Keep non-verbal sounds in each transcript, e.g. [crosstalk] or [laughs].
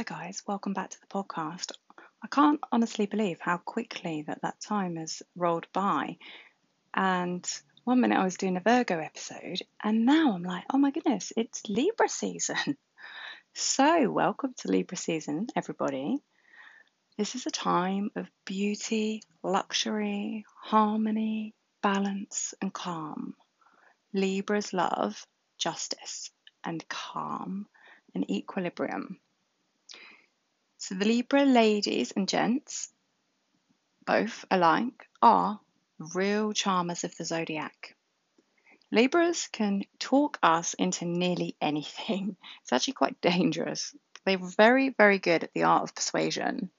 Hi, guys. Welcome back to the podcast. I can't honestly believe how quickly that that time has rolled by. And one minute I was doing a Virgo episode, and now I'm like, oh my goodness, it's Libra season. [laughs] So, welcome to Libra season, everybody. This is a time of beauty, luxury, harmony, balance, and calm. Libras love justice and calm and equilibrium. So the Libra ladies and gents, both alike, are real charmers of the zodiac. Libras can talk us into nearly [laughs] anything. It's actually quite dangerous. They're very, very good at the art of persuasion.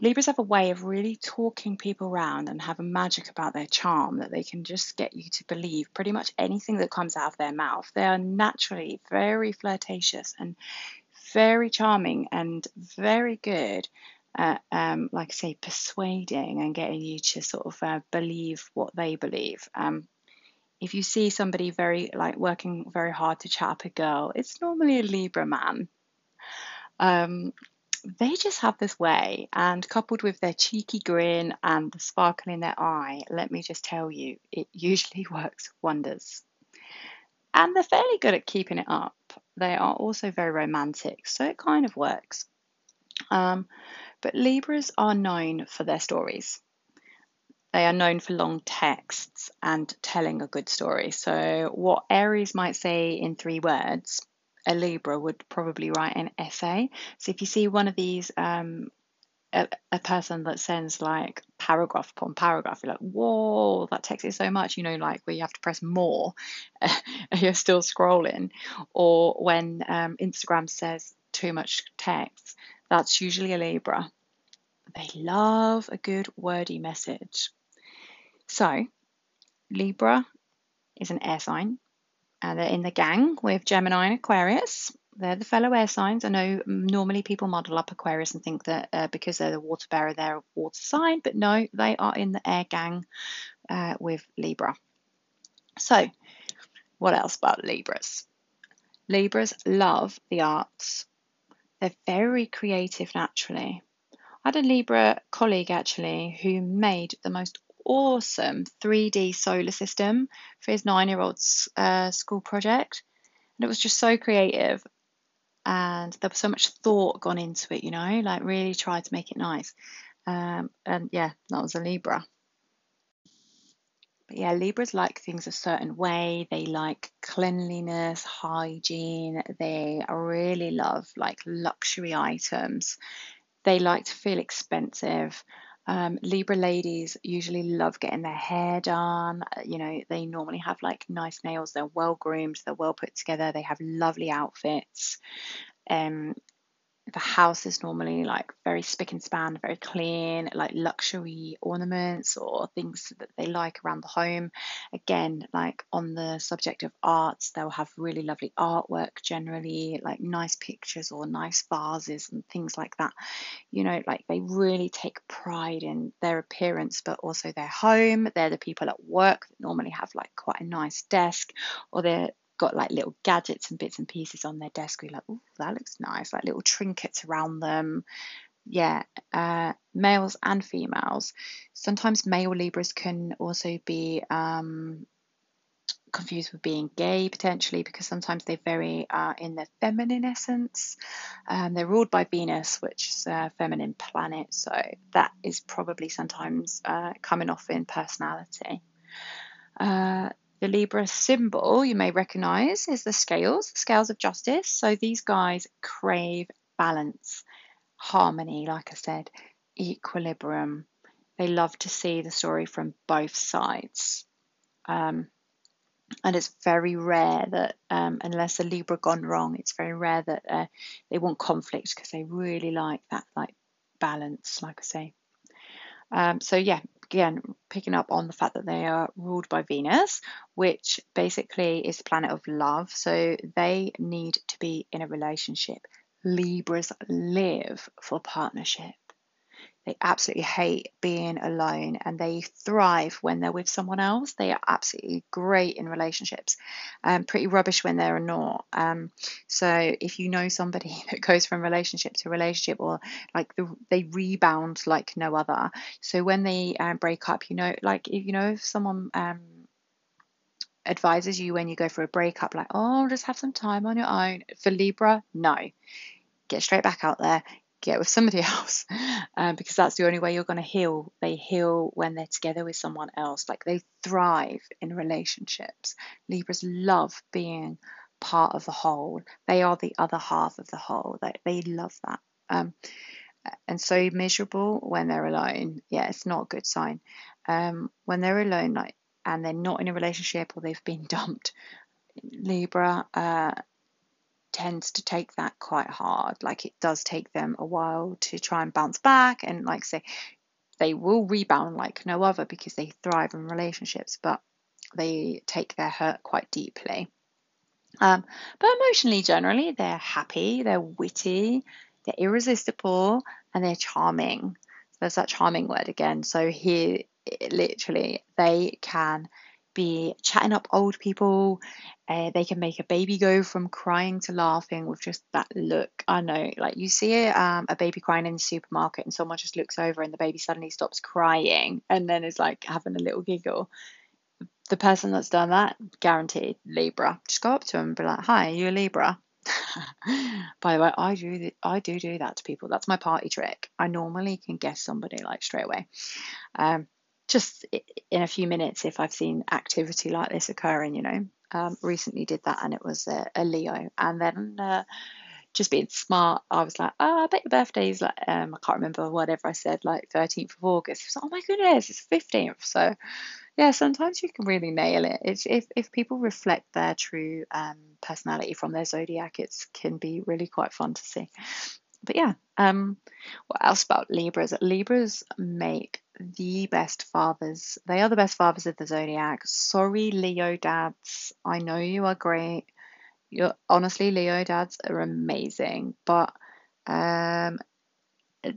Libras have a way of really talking people around and have a magic about their charm that they can just get you to believe pretty much anything that comes out of their mouth. They are naturally very flirtatious and very charming and very good at, um, like I say, persuading and getting you to sort of uh, believe what they believe. Um, if you see somebody very like working very hard to chat up a girl, it's normally a Libra man. Um, they just have this way, and coupled with their cheeky grin and the sparkle in their eye, let me just tell you, it usually [laughs] works wonders. And they're fairly good at keeping it up. They are also very romantic, so it kind of works. Um, but Libras are known for their stories. They are known for long texts and telling a good story. So, what Aries might say in three words, a Libra would probably write an essay. So, if you see one of these um, a, a, person that sends like paragraph upon paragraph, you're like, whoa, that text is so much, you know, like where you have to press more, [laughs] and you're still scrolling. Or when um, Instagram says too much text, that's usually a Libra. They love a good wordy message. So, Libra is an air sign, and they're in the gang with Gemini and Aquarius they're the fellow air signs. I know normally people model up Aquarius and think that uh, because they're the water bearer, they're a water sign, but no, they are in the air gang uh, with Libra. So, what else about Libras? Libras love the arts. They're very creative naturally. I had a Libra colleague actually who made the most awesome 3D solar system for his nine year old's uh, school project. And it was just so creative and there was so much thought gone into it, you know, like really tried to make it nice. Um, and yeah, that was a Libra. But yeah, Libras like things a certain way. They like cleanliness, hygiene. They really love like luxury items. They like to feel expensive. Um, Libra ladies usually love getting their hair done. You know, they normally have like nice nails. They're well groomed. They're well put together. They have lovely outfits. Um, the house is normally like very spick and span, very clean, like luxury ornaments or things that they like around the home. Again, like on the subject of arts, they'll have really lovely artwork generally, like nice pictures or nice vases and things like that. You know, like they really take pride in their appearance, but also their home. They're the people at work that normally have like quite a nice desk or they're got like little gadgets and bits and pieces on their desk. We're like, oh, that looks nice, like little trinkets around them. Yeah, uh, males and females. Sometimes male Libras can also be um, confused with being gay potentially because sometimes they're very uh, in their feminine essence. Um, they're ruled by Venus, which is a feminine planet, so that is probably sometimes uh, coming off in personality. Uh, the Libra symbol you may recognize is the scales, the scales of justice. So these guys crave balance, harmony, like I said, equilibrium. They love to see the story from both sides. Um, and it's very rare that, um, unless a Libra gone wrong, it's very rare that uh, they want conflict because they really like that, like balance, like I say. Um, so yeah, again, picking up on the fact that they are ruled by Venus, which basically is the planet of love. So they need to be in a relationship. Libras live for partnership. They absolutely hate being alone and they thrive when they're with someone else. They are absolutely great in relationships, um, pretty rubbish when they're not. Um, so if you know somebody [laughs] that goes from relationship to relationship or like the, they rebound like no other. So when they um, break up, you know, like if you know if someone um, advises you when you go for a breakup, like, oh, just have some time on your own. For Libra, no. Get straight back out there, get with somebody [laughs] else, um, because that's the only way you're going to heal. They heal when they're together with someone else. Like they thrive in relationships. Libras love being part of the whole. They are the other half of the whole. They, they love that. Um, and so miserable when they're alone. Yeah, it's not a good sign. Um, when they're alone, like and they're not in a relationship or they've been [laughs] dumped, Libra uh, tends to take that quite hard. Like it does take them a while to try and bounce back, and like say, they will rebound like no other because they thrive in relationships, but they take their hurt quite deeply. Um, but emotionally, generally, they're happy, they're witty, they're irresistible, and they're charming. There's that charming word again. So here literally they can be chatting up old people. Uh, they can make a baby go from crying to laughing with just that look. I know, like you see um, a baby crying in the supermarket, and someone just looks over, and the baby suddenly stops crying, and then is like having a little giggle. The person that's done that, guaranteed Libra. Just go up to them and be like, "Hi, are you a Libra?" [laughs] By the way, I do I do do that to people. That's my party trick. I normally can guess somebody like straight away. Um, just in a few minutes if I've seen activity like this occurring, you know. Um, recently did that and it was a, a Leo. And then uh, just being smart, I was like, oh, I bet your birthday's like, um, I can't remember whatever I said, like 13th of August. Was, oh my goodness, it's 15th. So yeah, sometimes you can really nail it. It's if, if people reflect their true um, personality from their zodiac, it can be really quite fun to see. But yeah, um, what else about Libras? Libras make the best fathers. They are the best fathers of the zodiac. Sorry, Leo dads. I know you are great. You're honestly Leo dads are amazing, but um,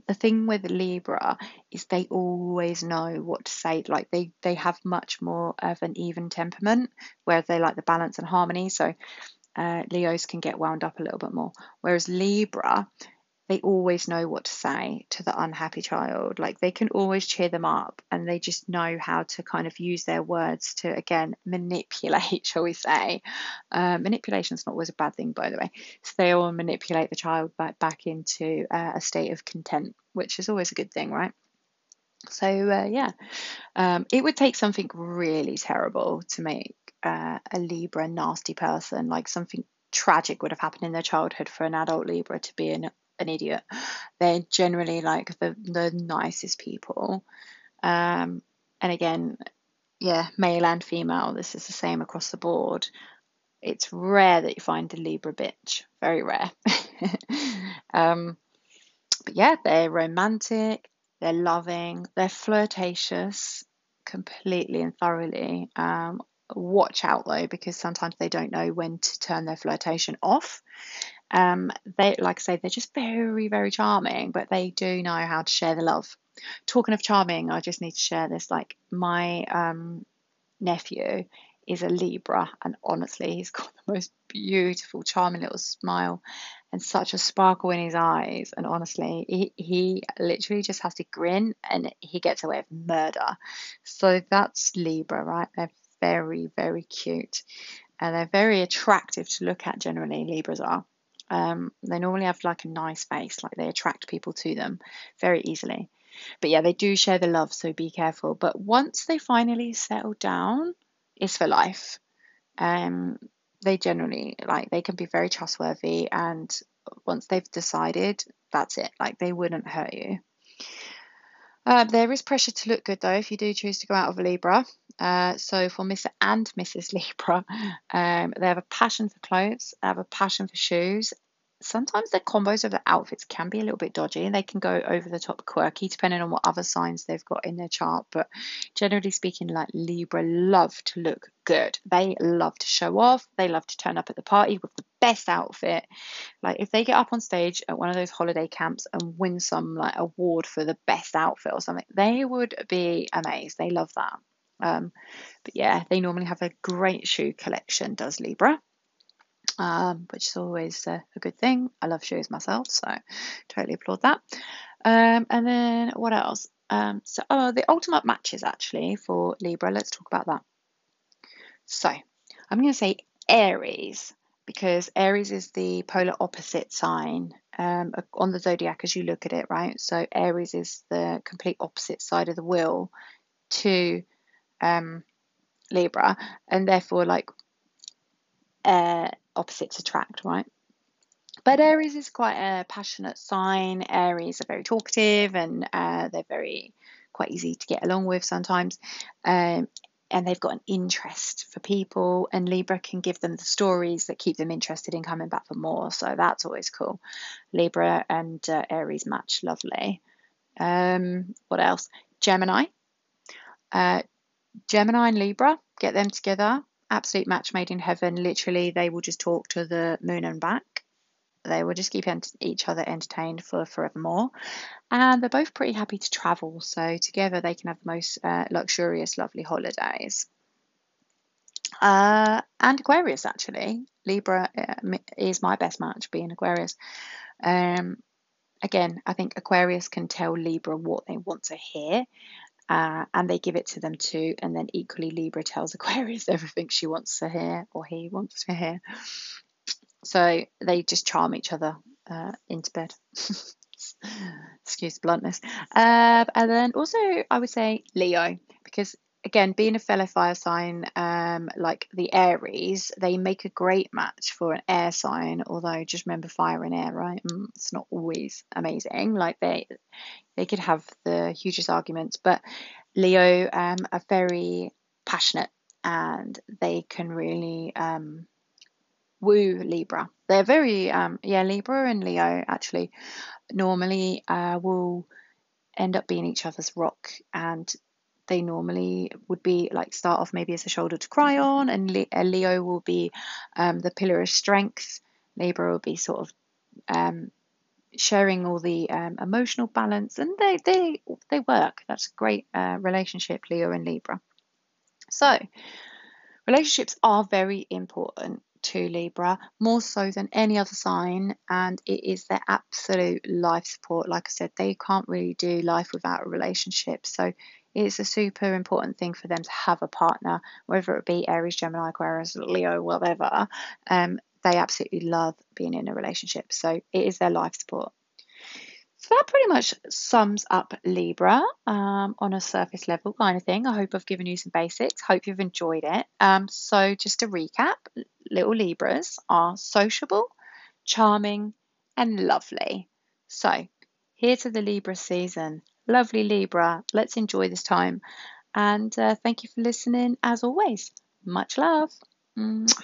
the thing with Libra is they always know what to say. Like they they have much more of an even temperament, where they like the balance and harmony. So uh, Leos can get wound up a little bit more, whereas Libra they always know what to say to the unhappy child. Like they can always cheer them up and they just know how to kind of use their words to, again, manipulate, [laughs] shall we say. Uh, Manipulation is not always a bad thing, by the way. So they all manipulate the child back, back into uh, a state of content, which is always a good thing, right? So, uh, yeah, um, it would take something really terrible to make uh, a Libra nasty person, like something tragic would have happened in their childhood for an adult Libra to be an an idiot. They're generally like the the nicest people. Um, and again, yeah, male and female. This is the same across the board. It's rare that you find a Libra bitch. Very rare. [laughs] um, but yeah, they're romantic. They're loving. They're flirtatious, completely and thoroughly. Um, watch out though, because sometimes they don't know when to turn their flirtation off. Um, they, like I say, they're just very, very charming, but they do know how to share the love. Talking of charming, I just need to share this. Like my um, nephew is a Libra, and honestly, he's got the most beautiful, charming little smile and such a sparkle in his eyes. And honestly, he, he literally just has to grin and he gets away with murder. So that's Libra, right? They're very, very cute and they're very attractive to look at generally, Libras are. Um, they normally have like a nice face, like they attract people to them very easily. But yeah, they do share the love, so be careful. But once they finally settle down, it's for life. Um, they generally like they can be very trustworthy, and once they've decided, that's it. Like they wouldn't hurt you. Uh, there is pressure to look good though if you do choose to go out of Libra. Uh, so for Mr. and Mrs. Libra, [laughs] um, they have a passion for clothes, they have a passion for shoes, sometimes the combos of the outfits can be a little bit dodgy and they can go over the top quirky depending on what other signs they've got in their chart. But generally speaking, like Libra love to look good. They love to show off. They love to turn up at the party with the best outfit. Like if they get up on stage at one of those holiday camps and win some like award for the best outfit or something, they would be amazed. They love that. Um, but yeah, they normally have a great shoe collection, does Libra um, which is always a, a, good thing. I love shoes myself, so totally applaud that. Um, and then what else? Um, so, oh, the ultimate matches actually for Libra. Let's talk about that. So, I'm going to say Aries because Aries is the polar opposite sign um, on the zodiac as you look at it, right? So, Aries is the complete opposite side of the wheel to um, Libra, and therefore, like, uh, opposites attract, right? But Aries is quite a passionate sign. Aries are very talkative and uh, they're very quite easy to get along with sometimes. Um, and they've got an interest for people, and Libra can give them the stories that keep them interested in coming back for more. So that's always cool. Libra and uh, Aries match lovely. Um, what else? Gemini. Uh, Gemini and Libra, get them together absolute match made in heaven. Literally, they will just talk to the moon and back. They will just keep each other entertained for forevermore. And they're both pretty happy to travel, so together they can have the most uh, luxurious, lovely holidays. Uh, and Aquarius, actually. Libra uh, is my best match, being Aquarius. Um, again, I think Aquarius can tell Libra what they want to hear, uh, and they give it to them too. And then equally, Libra tells [laughs] Aquarius everything she wants to hear or he wants to hear. So they just charm each other uh, into bed. [laughs] Excuse bluntness. Uh, and then also, I would say Leo, because again, being a fellow fire sign, um, like the Aries, they make a great match for an air sign. Although, just remember fire and air, right? Mm, it's not always amazing. Like they, they could have the hugest arguments, but Leo um, are very passionate and they can really um, woo Libra. They're very, um, yeah, Libra and Leo actually normally uh, will end up being each other's rock and they normally would be like start off maybe as a shoulder to cry on, and Le- Leo will be um, the pillar of strength. Libra will be sort of um, sharing all the um, emotional balance, and they they they work. That's a great uh, relationship, Leo and Libra. So, relationships are very important to Libra, more so than any other sign, and it is their absolute life support. Like I said, they can't really do life without a relationship. So it's a super important thing for them to have a partner, whether it be Aries, Gemini, Aquarius, Leo, whatever. Um, they absolutely love being in a relationship. So it is their life support. So that pretty much sums up Libra um, on a surface level kind of thing. I hope I've given you some basics. Hope you've enjoyed it. Um, so just to recap, little Libras are sociable, charming, and lovely. So here to the Libra season lovely Libra. Let's enjoy this time. And uh, thank you for listening as always. Much love. Mwah.